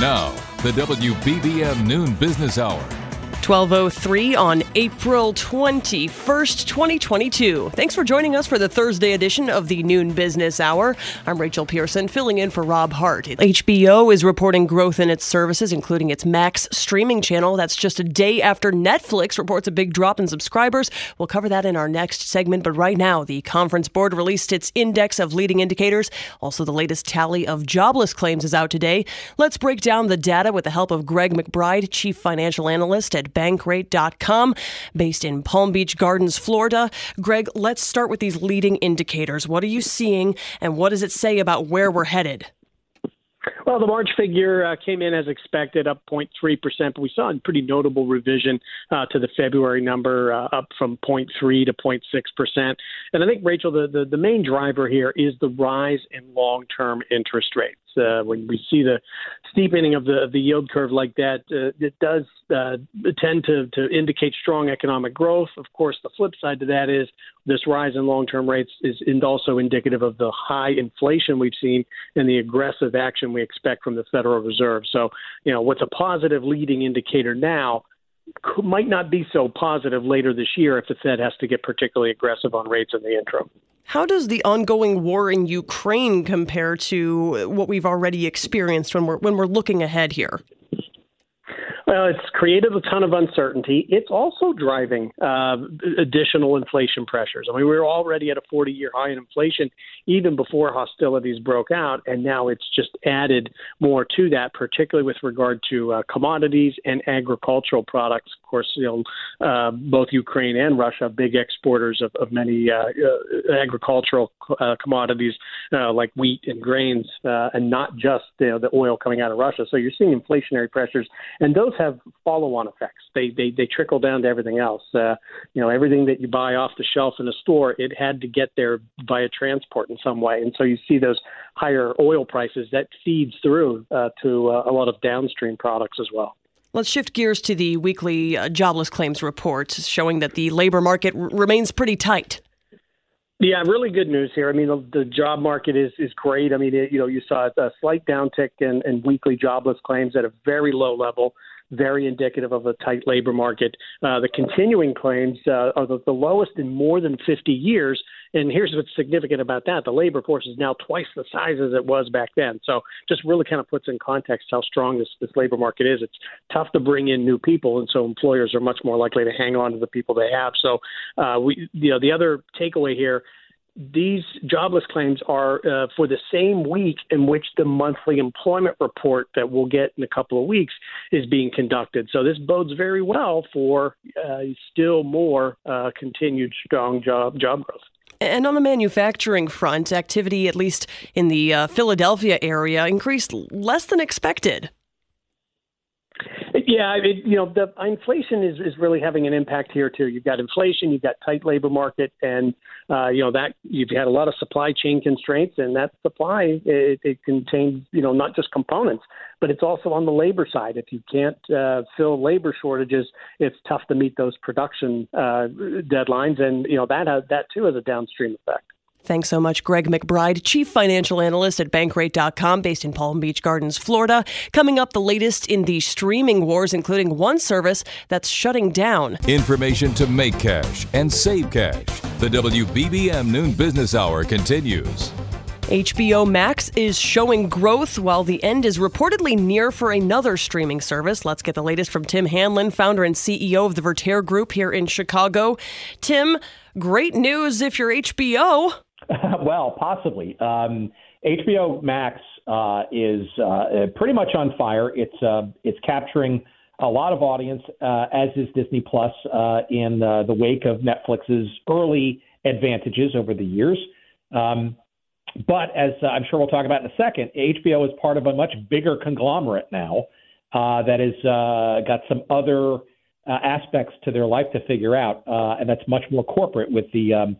Now, the WBBM Noon Business Hour. 1203 on April 21st, 2022. Thanks for joining us for the Thursday edition of the Noon Business Hour. I'm Rachel Pearson, filling in for Rob Hart. HBO is reporting growth in its services, including its Max streaming channel. That's just a day after Netflix reports a big drop in subscribers. We'll cover that in our next segment, but right now, the Conference Board released its index of leading indicators. Also, the latest tally of jobless claims is out today. Let's break down the data with the help of Greg McBride, Chief Financial Analyst at bankrate.com, based in Palm Beach Gardens, Florida. Greg, let's start with these leading indicators. What are you seeing, and what does it say about where we're headed? Well, the March figure uh, came in as expected, up 0.3%, but we saw a pretty notable revision uh, to the February number, uh, up from 0.3 to 0.6%. And I think, Rachel, the, the, the main driver here is the rise in long term interest rates uh, when we see the steepening of the of the yield curve like that, uh, it does uh, tend to to indicate strong economic growth. Of course, the flip side to that is this rise in long term rates is also indicative of the high inflation we've seen and the aggressive action we expect from the Federal Reserve. So, you know, what's a positive leading indicator now might not be so positive later this year if the Fed has to get particularly aggressive on rates in the interim. How does the ongoing war in Ukraine compare to what we've already experienced when we're when we're looking ahead here? Well, it's created a ton of uncertainty. It's also driving uh, additional inflation pressures. I mean, we were already at a 40 year high in inflation even before hostilities broke out, and now it's just added more to that, particularly with regard to uh, commodities and agricultural products. Course, you know, uh, both Ukraine and Russia, big exporters of, of many uh, uh, agricultural uh, commodities like wheat and grains, and not just you know, the oil coming out of Russia. So you're seeing inflationary pressures, and those have follow-on effects. They they they trickle down to everything else. Uh, you know, everything that you buy off the shelf in a store, it had to get there via transport in some way, and so you see those higher oil prices that feeds through uh, to uh, a lot of downstream products as well. Let's shift gears to the weekly uh, jobless claims report, showing that the labor market r- remains pretty tight. Yeah, really good news here. I mean, the, the job market is is great. I mean, it, you know, you saw a slight downtick in, in weekly jobless claims at a very low level very indicative of a tight labor market. Uh, the continuing claims uh, are the, the lowest in more than 50 years. And here's what's significant about that the labor force is now twice the size as it was back then. So just really kind of puts in context how strong this, this labor market is. It's tough to bring in new people, and so employers are much more likely to hang on to the people they have. So, uh, we, you know, the other takeaway here these jobless claims are uh, for the same week in which the monthly employment report that we'll get in a couple of weeks is being conducted. So this bodes very well for uh, still more uh, continued strong job job growth. And on the manufacturing front, activity, at least in the uh, Philadelphia area, increased less than expected. Yeah, it, you know, the inflation is, is really having an impact here too. You've got inflation, you've got tight labor market, and uh, you know that you've had a lot of supply chain constraints, and that supply it, it contains you know not just components, but it's also on the labor side. If you can't uh, fill labor shortages, it's tough to meet those production uh, deadlines, and you know that has, that too has a downstream effect. Thanks so much, Greg McBride, Chief Financial Analyst at Bankrate.com, based in Palm Beach Gardens, Florida. Coming up, the latest in the streaming wars, including one service that's shutting down. Information to make cash and save cash. The WBBM Noon Business Hour continues. HBO Max is showing growth while the end is reportedly near for another streaming service. Let's get the latest from Tim Hanlon, founder and CEO of the Vertere Group here in Chicago. Tim, great news if you're HBO. well, possibly. Um, HBO Max uh, is uh, pretty much on fire. It's uh, it's capturing a lot of audience, uh, as is Disney Plus, uh, in uh, the wake of Netflix's early advantages over the years. Um, but as I'm sure we'll talk about in a second, HBO is part of a much bigger conglomerate now that has got some other aspects to their life to figure out, and that's much more corporate with the um,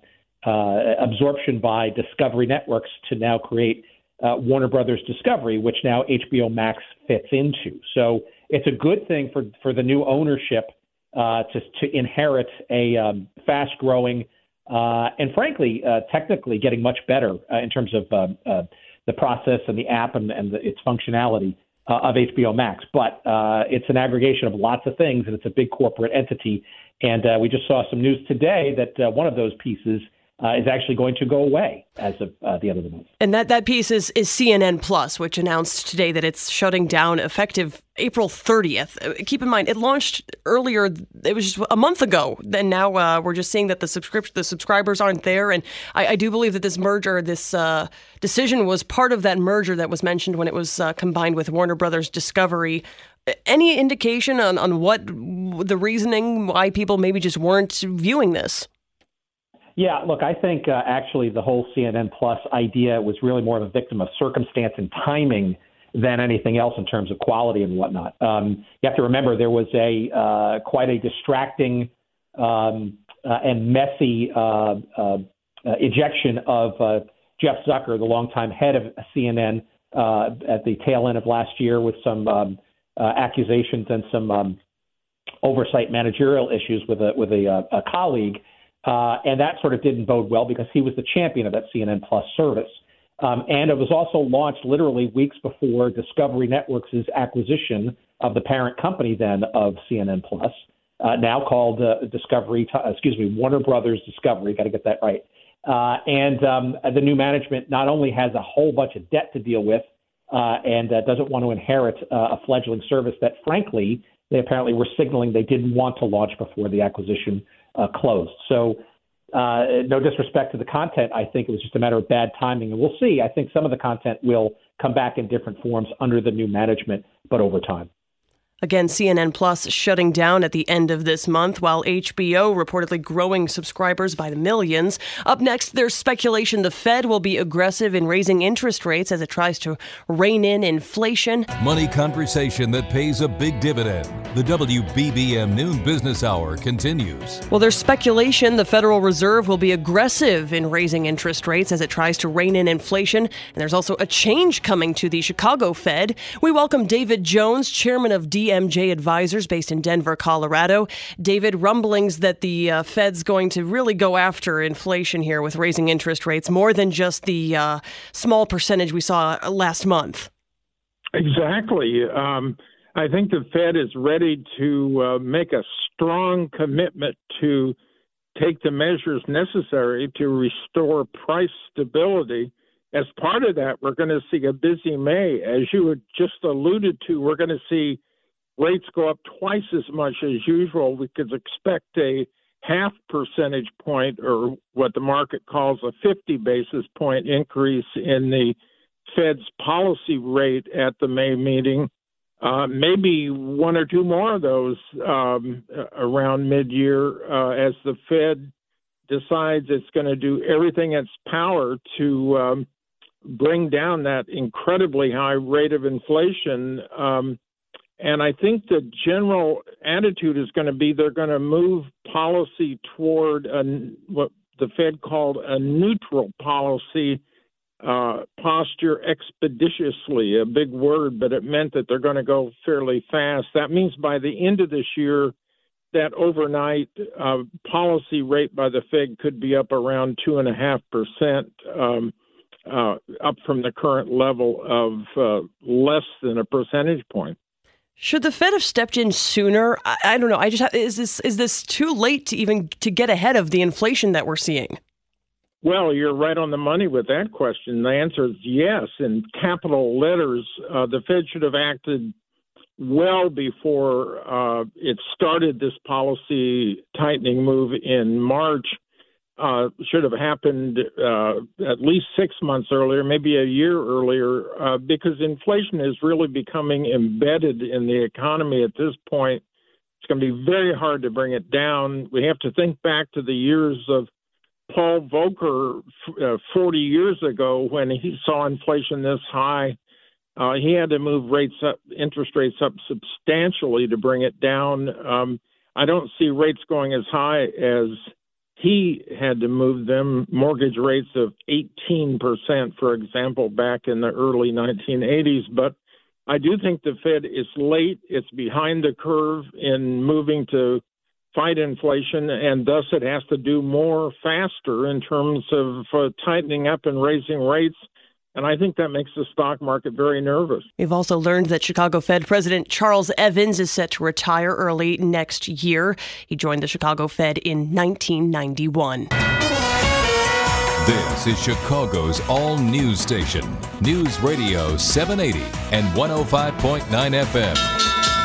uh, absorption by Discovery Networks to now create uh, Warner Brothers Discovery, which now HBO Max fits into. So it's a good thing for for the new ownership uh, to to inherit a um, fast growing uh, and frankly uh, technically getting much better uh, in terms of uh, uh, the process and the app and, and the, its functionality uh, of HBO Max. But uh, it's an aggregation of lots of things, and it's a big corporate entity. And uh, we just saw some news today that uh, one of those pieces uh, is actually going to go away as of uh, the end of the month. And that, that piece is, is CNN Plus, which announced today that it's shutting down effective April 30th. Uh, keep in mind, it launched earlier, it was just a month ago. And now uh, we're just seeing that the, subscription, the subscribers aren't there. And I, I do believe that this merger, this uh, decision was part of that merger that was mentioned when it was uh, combined with Warner Brothers Discovery. Any indication on, on what the reasoning why people maybe just weren't viewing this? Yeah, look, I think uh, actually the whole CNN Plus idea was really more of a victim of circumstance and timing than anything else in terms of quality and whatnot. Um, you have to remember there was a uh, quite a distracting um, uh, and messy uh, uh, ejection of uh, Jeff Zucker, the longtime head of CNN, at the tail end of last year with some um, accusations and some um, oversight managerial issues with a with a, a colleague. Uh, and that sort of didn't bode well because he was the champion of that CNN Plus service. Um, and it was also launched literally weeks before Discovery Networks' acquisition of the parent company then of CNN Plus, uh, now called uh, Discovery, excuse me, Warner Brothers Discovery. Got to get that right. Uh, and um, the new management not only has a whole bunch of debt to deal with uh, and uh, doesn't want to inherit uh, a fledgling service that, frankly, they apparently were signaling they didn't want to launch before the acquisition uh, closed. So, uh, no disrespect to the content, I think it was just a matter of bad timing, and we'll see. I think some of the content will come back in different forms under the new management, but over time. Again, CNN Plus shutting down at the end of this month, while HBO reportedly growing subscribers by the millions. Up next, there's speculation the Fed will be aggressive in raising interest rates as it tries to rein in inflation. Money conversation that pays a big dividend. The WBBM Noon Business Hour continues. Well, there's speculation the Federal Reserve will be aggressive in raising interest rates as it tries to rein in inflation. And there's also a change coming to the Chicago Fed. We welcome David Jones, chairman of DM. MJ Advisors based in Denver, Colorado. David, rumblings that the uh, Fed's going to really go after inflation here with raising interest rates more than just the uh, small percentage we saw last month. Exactly. Um, I think the Fed is ready to uh, make a strong commitment to take the measures necessary to restore price stability. As part of that, we're going to see a busy May. As you just alluded to, we're going to see rates go up twice as much as usual, we could expect a half percentage point or what the market calls a 50 basis point increase in the Fed's policy rate at the May meeting. Uh, maybe one or two more of those um, around mid year uh, as the Fed decides it's going to do everything in its power to um, bring down that incredibly high rate of inflation. Um, and I think the general attitude is going to be they're going to move policy toward a, what the Fed called a neutral policy uh, posture expeditiously, a big word, but it meant that they're going to go fairly fast. That means by the end of this year, that overnight uh, policy rate by the Fed could be up around two and a half percent, um, uh, up from the current level of uh, less than a percentage point. Should the Fed have stepped in sooner? I, I don't know. I just have, is this is this too late to even to get ahead of the inflation that we're seeing? Well, you're right on the money with that question. The answer is yes. In capital letters, uh, the Fed should have acted well before uh, it started this policy tightening move in March uh, should have happened uh, at least six months earlier, maybe a year earlier, uh, because inflation is really becoming embedded in the economy at this point. It's going to be very hard to bring it down. We have to think back to the years of Paul Volcker uh, 40 years ago when he saw inflation this high. Uh, he had to move rates up, interest rates up substantially to bring it down. Um, I don't see rates going as high as he had to move them mortgage rates of 18%, for example, back in the early 1980s. But I do think the Fed is late. It's behind the curve in moving to fight inflation, and thus it has to do more faster in terms of uh, tightening up and raising rates. And I think that makes the stock market very nervous. We've also learned that Chicago Fed President Charles Evans is set to retire early next year. He joined the Chicago Fed in 1991. This is Chicago's all news station, News Radio 780 and 105.9 FM.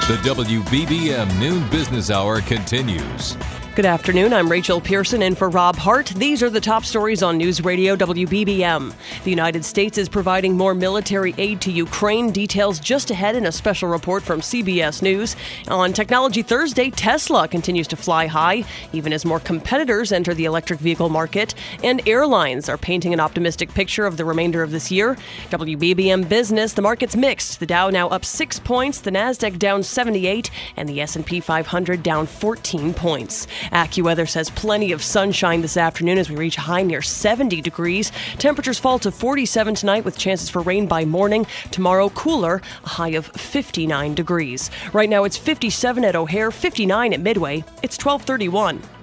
The WBBM Noon Business Hour continues. Good afternoon. I'm Rachel Pearson in for Rob Hart. These are the top stories on News Radio WBBM. The United States is providing more military aid to Ukraine. Details just ahead in a special report from CBS News. On Technology Thursday, Tesla continues to fly high, even as more competitors enter the electric vehicle market. And airlines are painting an optimistic picture of the remainder of this year. WBBM Business, the market's mixed. The Dow now up 6 points, the Nasdaq down 78, and the S&P 500 down 14 points. AccuWeather says plenty of sunshine this afternoon as we reach high near 70 degrees. Temperatures fall to 47 tonight with chances for rain by morning. Tomorrow, cooler, a high of 59 degrees. Right now, it's 57 at O'Hare, 59 at Midway. It's 1231.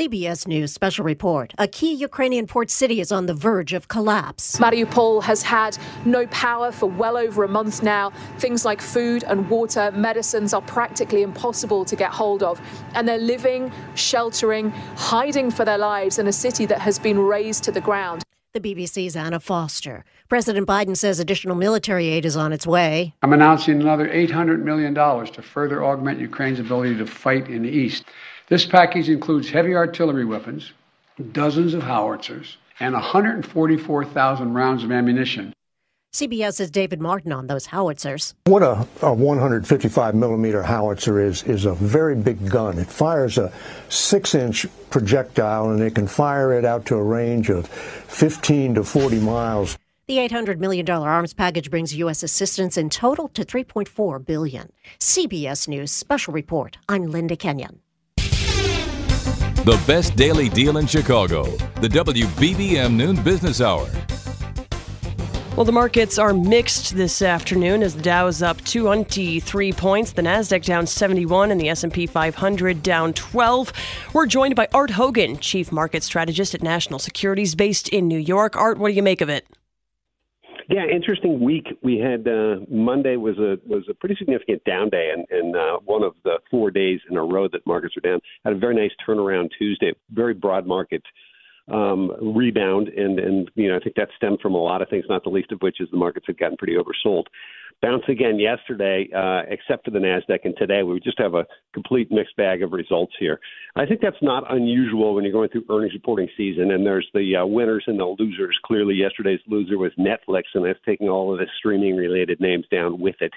CBS News special report. A key Ukrainian port city is on the verge of collapse. Mariupol has had no power for well over a month now. Things like food and water, medicines are practically impossible to get hold of. And they're living, sheltering, hiding for their lives in a city that has been razed to the ground. The BBC's Anna Foster. President Biden says additional military aid is on its way. I'm announcing another $800 million to further augment Ukraine's ability to fight in the East. This package includes heavy artillery weapons, dozens of howitzers, and 144,000 rounds of ammunition. CBS's David Martin on those howitzers. What a, a 155 millimeter howitzer is, is a very big gun. It fires a six inch projectile and it can fire it out to a range of 15 to 40 miles. The $800 million arms package brings U.S. assistance in total to 3.4 billion. CBS News Special Report. I'm Linda Kenyon. The best daily deal in Chicago. The WBBM Noon Business Hour. Well, the markets are mixed this afternoon as the Dow is up 23 points, the Nasdaq down 71, and the S&P 500 down 12. We're joined by Art Hogan, chief market strategist at National Securities, based in New York. Art, what do you make of it? Yeah, interesting week. We had uh, Monday was a was a pretty significant down day, and, and uh, one of the four days in a row that markets are down. Had a very nice turnaround Tuesday. Very broad market um, rebound, and and you know I think that stemmed from a lot of things, not the least of which is the markets had gotten pretty oversold bounce again yesterday, uh, except for the Nasdaq, and today we just have a complete mixed bag of results here. I think that's not unusual when you're going through earnings reporting season, and there's the uh, winners and the losers. Clearly, yesterday's loser was Netflix, and that's taking all of the streaming-related names down with it.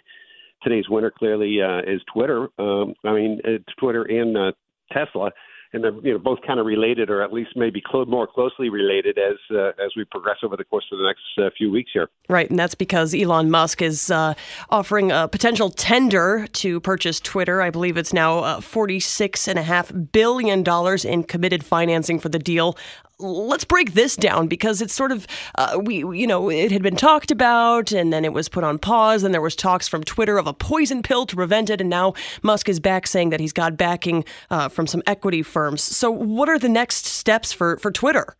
Today's winner clearly uh, is Twitter. Um, I mean, it's Twitter and uh, Tesla and they're you know both kind of related, or at least maybe cl- more closely related as uh, as we progress over the course of the next uh, few weeks here. Right, and that's because Elon Musk is uh, offering a potential tender to purchase Twitter. I believe it's now uh, forty six and a half billion dollars in committed financing for the deal let's break this down because it's sort of uh, we you know it had been talked about and then it was put on pause and there was talks from Twitter of a poison pill to prevent it and now Musk is back saying that he's got backing uh, from some equity firms. So what are the next steps for for Twitter?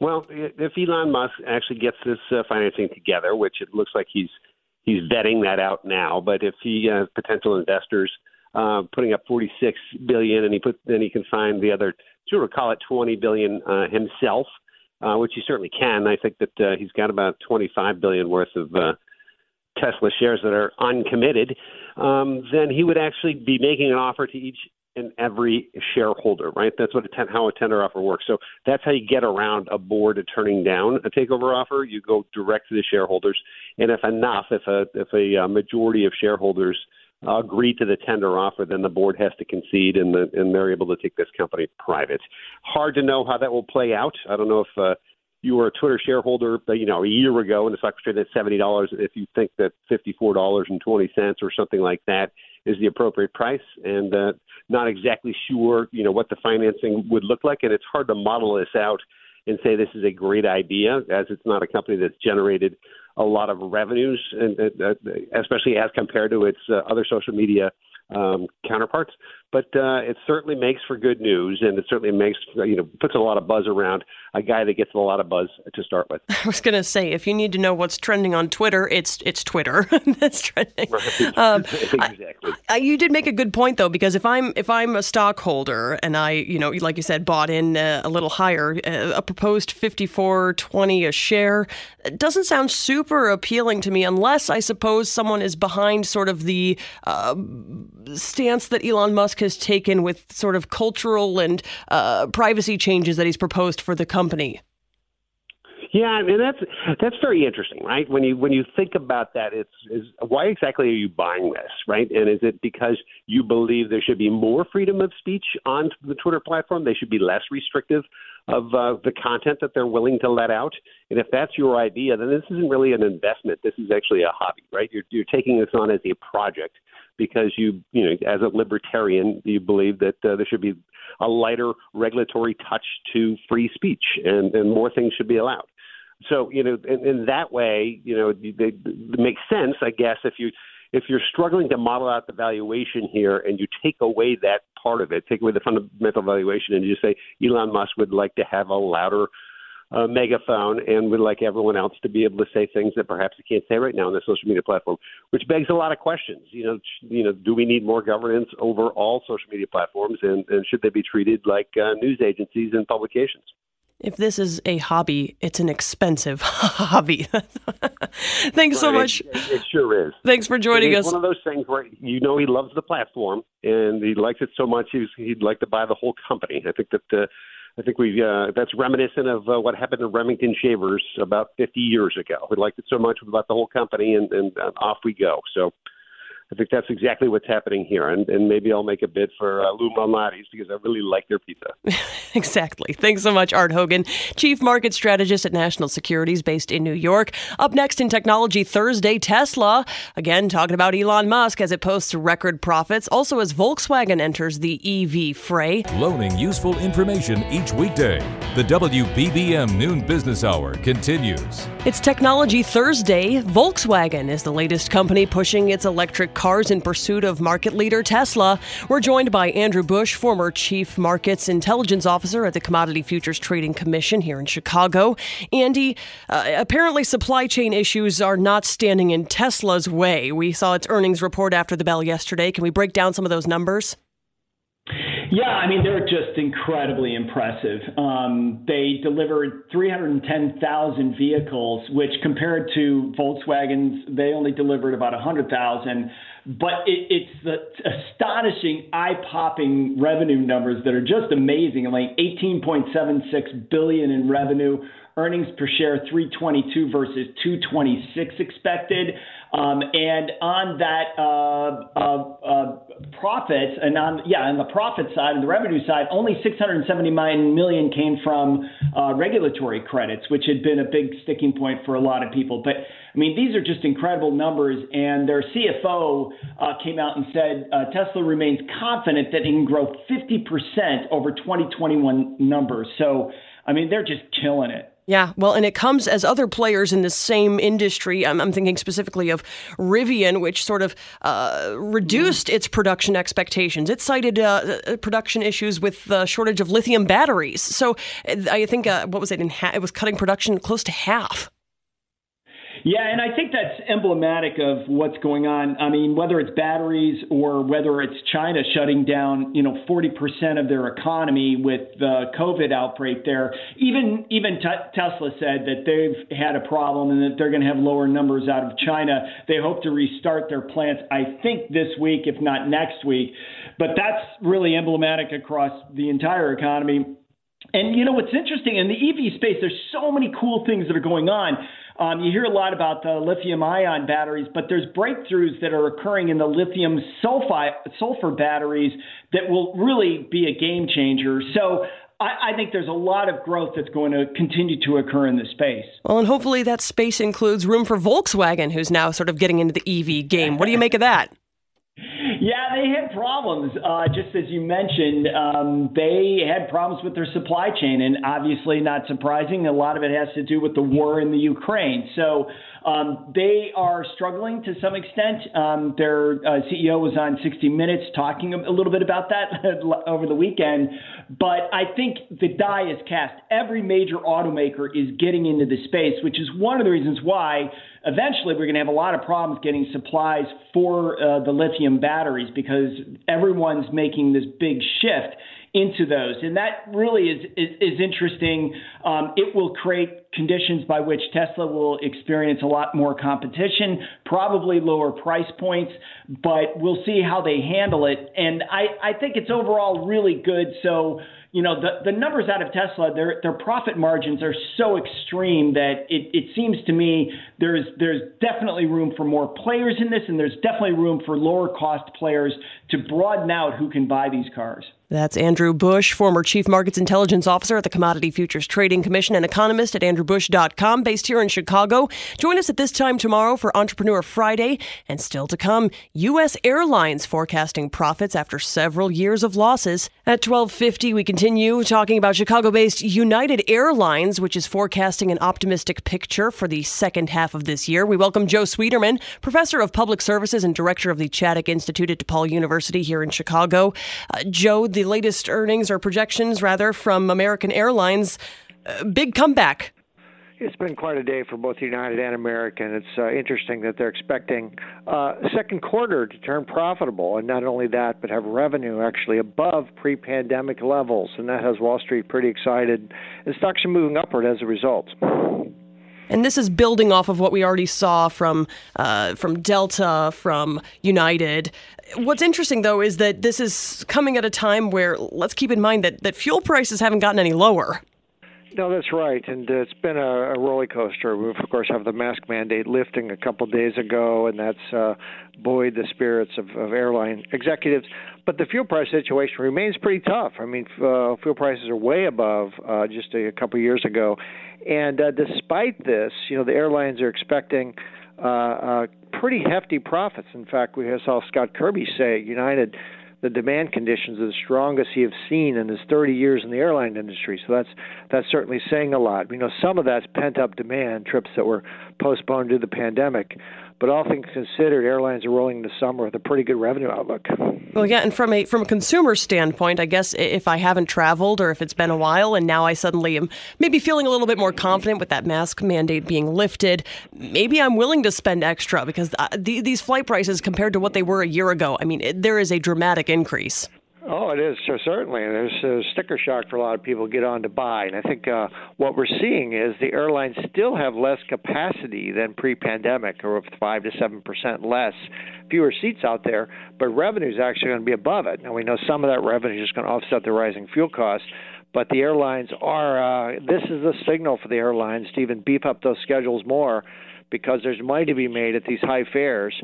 Well, if Elon Musk actually gets this uh, financing together, which it looks like he's he's vetting that out now, but if he has potential investors uh, putting up 46 billion, and he put then he can find the other sort of call it 20 billion uh, himself, uh, which he certainly can. I think that uh, he's got about 25 billion worth of uh, Tesla shares that are uncommitted. Um, then he would actually be making an offer to each and every shareholder, right? That's what a ten, how a tender offer works. So that's how you get around a board turning down a takeover offer. You go direct to the shareholders, and if enough, if a if a uh, majority of shareholders agree to the tender offer, then the board has to concede, and the, and they're able to take this company private. Hard to know how that will play out. I don't know if uh, you were a Twitter shareholder, you know, a year ago, and the stock trading at seventy dollars. If you think that fifty-four dollars and twenty cents or something like that is the appropriate price, and uh, not exactly sure, you know, what the financing would look like, and it's hard to model this out and say this is a great idea, as it's not a company that's generated a lot of revenues, and uh, especially as compared to its uh, other social media um, counterparts. But uh, it certainly makes for good news, and it certainly makes you know puts a lot of buzz around a guy that gets a lot of buzz to start with. I was going to say, if you need to know what's trending on Twitter, it's it's Twitter that's trending. Right. Um, exactly. I, I, you did make a good point though, because if I'm if I'm a stockholder and I you know like you said bought in uh, a little higher, uh, a proposed fifty four twenty a share, it doesn't sound super appealing to me unless I suppose someone is behind sort of the uh, stance that Elon Musk has taken with sort of cultural and uh, privacy changes that he's proposed for the company. Yeah, and that's that's very interesting, right? When you when you think about that, it's is why exactly are you buying this, right? And is it because you believe there should be more freedom of speech on the Twitter platform? They should be less restrictive of uh, the content that they're willing to let out. And if that's your idea, then this isn't really an investment. This is actually a hobby, right? You're you're taking this on as a project because you you know as a libertarian you believe that uh, there should be a lighter regulatory touch to free speech and and more things should be allowed. So you know in, in that way you know they, it makes sense i guess if you if you're struggling to model out the valuation here and you take away that part of it take away the fundamental valuation and you just say elon musk would like to have a louder uh, megaphone and would like everyone else to be able to say things that perhaps they can't say right now on the social media platform, which begs a lot of questions. You know, you know, do we need more governance over all social media platforms, and, and should they be treated like uh, news agencies and publications? If this is a hobby, it's an expensive hobby. Thanks right, so much. It, it, sure is. Thanks for joining us. One of those things where you know he loves the platform and he likes it so much he's, he'd like to buy the whole company. I think that uh, I think we uh, that's reminiscent of uh, what happened to Remington Shavers about 50 years ago. We liked it so much we bought the whole company, and, and uh, off we go. So I think that's exactly what's happening here. And, and maybe I'll make a bid for uh, Lou Malnati's because I really like their pizza. exactly. Thanks so much, Art Hogan, Chief Market Strategist at National Securities based in New York. Up next in Technology Thursday, Tesla. Again, talking about Elon Musk as it posts record profits. Also, as Volkswagen enters the EV fray. Loaning useful information each weekday. The WBBM Noon Business Hour continues. It's Technology Thursday. Volkswagen is the latest company pushing its electric cars in pursuit of market leader Tesla. We're joined by Andrew Busch, former Chief Markets Intelligence Officer at the Commodity Futures Trading Commission here in Chicago. Andy, uh, apparently supply chain issues are not standing in Tesla's way. We saw its earnings report after the bell yesterday. Can we break down some of those numbers? Yeah, I mean, they're just incredibly impressive. Um, they delivered 310,000 vehicles, which compared to Volkswagen's, they only delivered about 100,000. But it, it's the astonishing, eye popping revenue numbers that are just amazing. Like 18.76 billion in revenue, earnings per share 322 versus 226 expected. Um, and on that uh, uh, uh, profits, and on yeah, on the profit side and the revenue side, only 679 million came from uh, regulatory credits, which had been a big sticking point for a lot of people. But I mean, these are just incredible numbers. And their CFO uh, came out and said uh, Tesla remains confident that it can grow 50% over 2021 numbers. So I mean, they're just killing it. Yeah, well, and it comes as other players in the same industry. I'm, I'm thinking specifically of Rivian, which sort of uh, reduced its production expectations. It cited uh, uh production issues with the shortage of lithium batteries. So I think uh, what was it? In ha- it was cutting production close to half. Yeah, and I think that's emblematic of what's going on. I mean, whether it's batteries or whether it's China shutting down, you know, 40% of their economy with the COVID outbreak there. Even even t- Tesla said that they've had a problem and that they're going to have lower numbers out of China. They hope to restart their plants, I think, this week, if not next week. But that's really emblematic across the entire economy. And you know what's interesting in the EV space, there's so many cool things that are going on. Um, you hear a lot about the lithium ion batteries, but there's breakthroughs that are occurring in the lithium sulfide, sulfur batteries that will really be a game changer. So I, I, think there's a lot of growth that's going to continue to occur in this space. Well, and hopefully that space includes room for Volkswagen, who's now sort of getting into the EV game. What do you make of that? Yeah, they had problems. Uh, just as you mentioned, um, they had problems with their supply chain, and obviously, not surprising, a lot of it has to do with the war in the Ukraine. So, Um, they are struggling to some extent. Um, their uh, CEO was on 60 Minutes talking a little bit about that over the weekend. But I think the die is cast. Every major automaker is getting into the space, which is one of the reasons why eventually we're going to have a lot of problems getting supplies for uh, the lithium batteries because everyone's making this big shift into those. And that really is, is, is interesting. Um, it will create conditions by which Tesla will experience a lot more competition, probably lower price points, but we'll see how they handle it. And I, I think it's overall really good. So, you know, the, the numbers out of Tesla, their their profit margins are so extreme that it, it seems to me there's there's definitely room for more players in this, and there's definitely room for lower cost players to broaden out who can buy these cars. That's Andrew Busch, former Chief Markets Intelligence Officer at the Commodity Futures Trading Commission and economist at andrewbusch.com, based here in Chicago. Join us at this time tomorrow for Entrepreneur Friday. And still to come, U.S. Airlines forecasting profits after several years of losses. At 1250, we continue talking about Chicago-based United Airlines, which is forecasting an optimistic picture for the second half of this year. We welcome Joe Schwieterman, Professor of Public Services and Director of the Chaddick Institute at DePaul University here in Chicago. Uh, Joe, the latest earnings or projections, rather, from American Airlines. Uh, big comeback. It's been quite a day for both United and American. It's uh, interesting that they're expecting uh, second quarter to turn profitable, and not only that, but have revenue actually above pre-pandemic levels, and that has Wall Street pretty excited. And stocks are moving upward as a result. And this is building off of what we already saw from uh, from Delta, from United. What's interesting though is that this is coming at a time where let's keep in mind that that fuel prices haven't gotten any lower. No, that's right, and it's been a, a roller coaster. We, of course, have the mask mandate lifting a couple days ago, and that's uh, buoyed the spirits of, of airline executives. But the fuel price situation remains pretty tough. I mean, uh, fuel prices are way above uh, just a, a couple years ago, and uh, despite this, you know, the airlines are expecting uh, uh, pretty hefty profits. In fact, we saw Scott Kirby say United the demand conditions are the strongest he has seen in his 30 years in the airline industry. So that's that's certainly saying a lot. You know, some of that's pent up demand, trips that were postponed due to the pandemic. But all things considered, airlines are rolling the summer with a pretty good revenue outlook. Well, yeah, and from a from a consumer standpoint, I guess if I haven't traveled or if it's been a while, and now I suddenly am maybe feeling a little bit more confident with that mask mandate being lifted, maybe I'm willing to spend extra because uh, the, these flight prices compared to what they were a year ago, I mean, there is a dramatic increase. Oh, it is so certainly. There's a sticker shock for a lot of people get on to buy, and I think uh, what we're seeing is the airlines still have less capacity than pre-pandemic, or five to seven percent less, fewer seats out there, but revenue is actually going to be above it. Now we know some of that revenue is going to offset the rising fuel costs, but the airlines are. Uh, this is a signal for the airlines to even beef up those schedules more because there's money to be made at these high fares.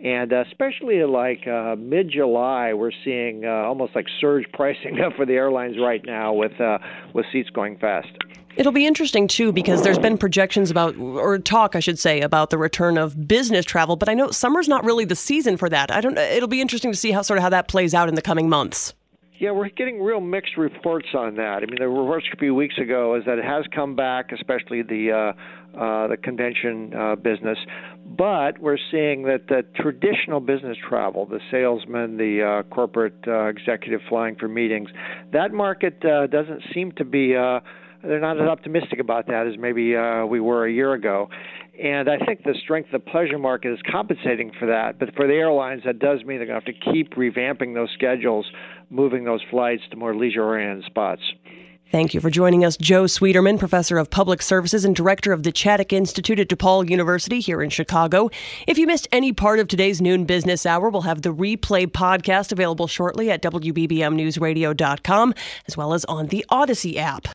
And uh, especially like uh, mid July, we're seeing uh, almost like surge pricing for the airlines right now with uh, with seats going fast. It'll be interesting too because there's been projections about, or talk, I should say, about the return of business travel. But I know summer's not really the season for that. I don't. It'll be interesting to see how sort of how that plays out in the coming months. Yeah, we're getting real mixed reports on that. I mean, the reports a few weeks ago is that it has come back, especially the uh, uh, the convention uh, business. But we're seeing that the traditional business travel, the salesman, the uh, corporate uh, executive flying for meetings, that market uh, doesn't seem to be. Uh, they're not as optimistic about that as maybe uh, we were a year ago. And I think the strength of the pleasure market is compensating for that. But for the airlines, that does mean they're going to have to keep revamping those schedules, moving those flights to more leisure oriented spots. Thank you for joining us, Joe Schwieterman, Professor of Public Services and Director of the Chaddick Institute at DePaul University here in Chicago. If you missed any part of today's noon business hour, we'll have the replay podcast available shortly at WBBMNewsRadio.com as well as on the Audacy app.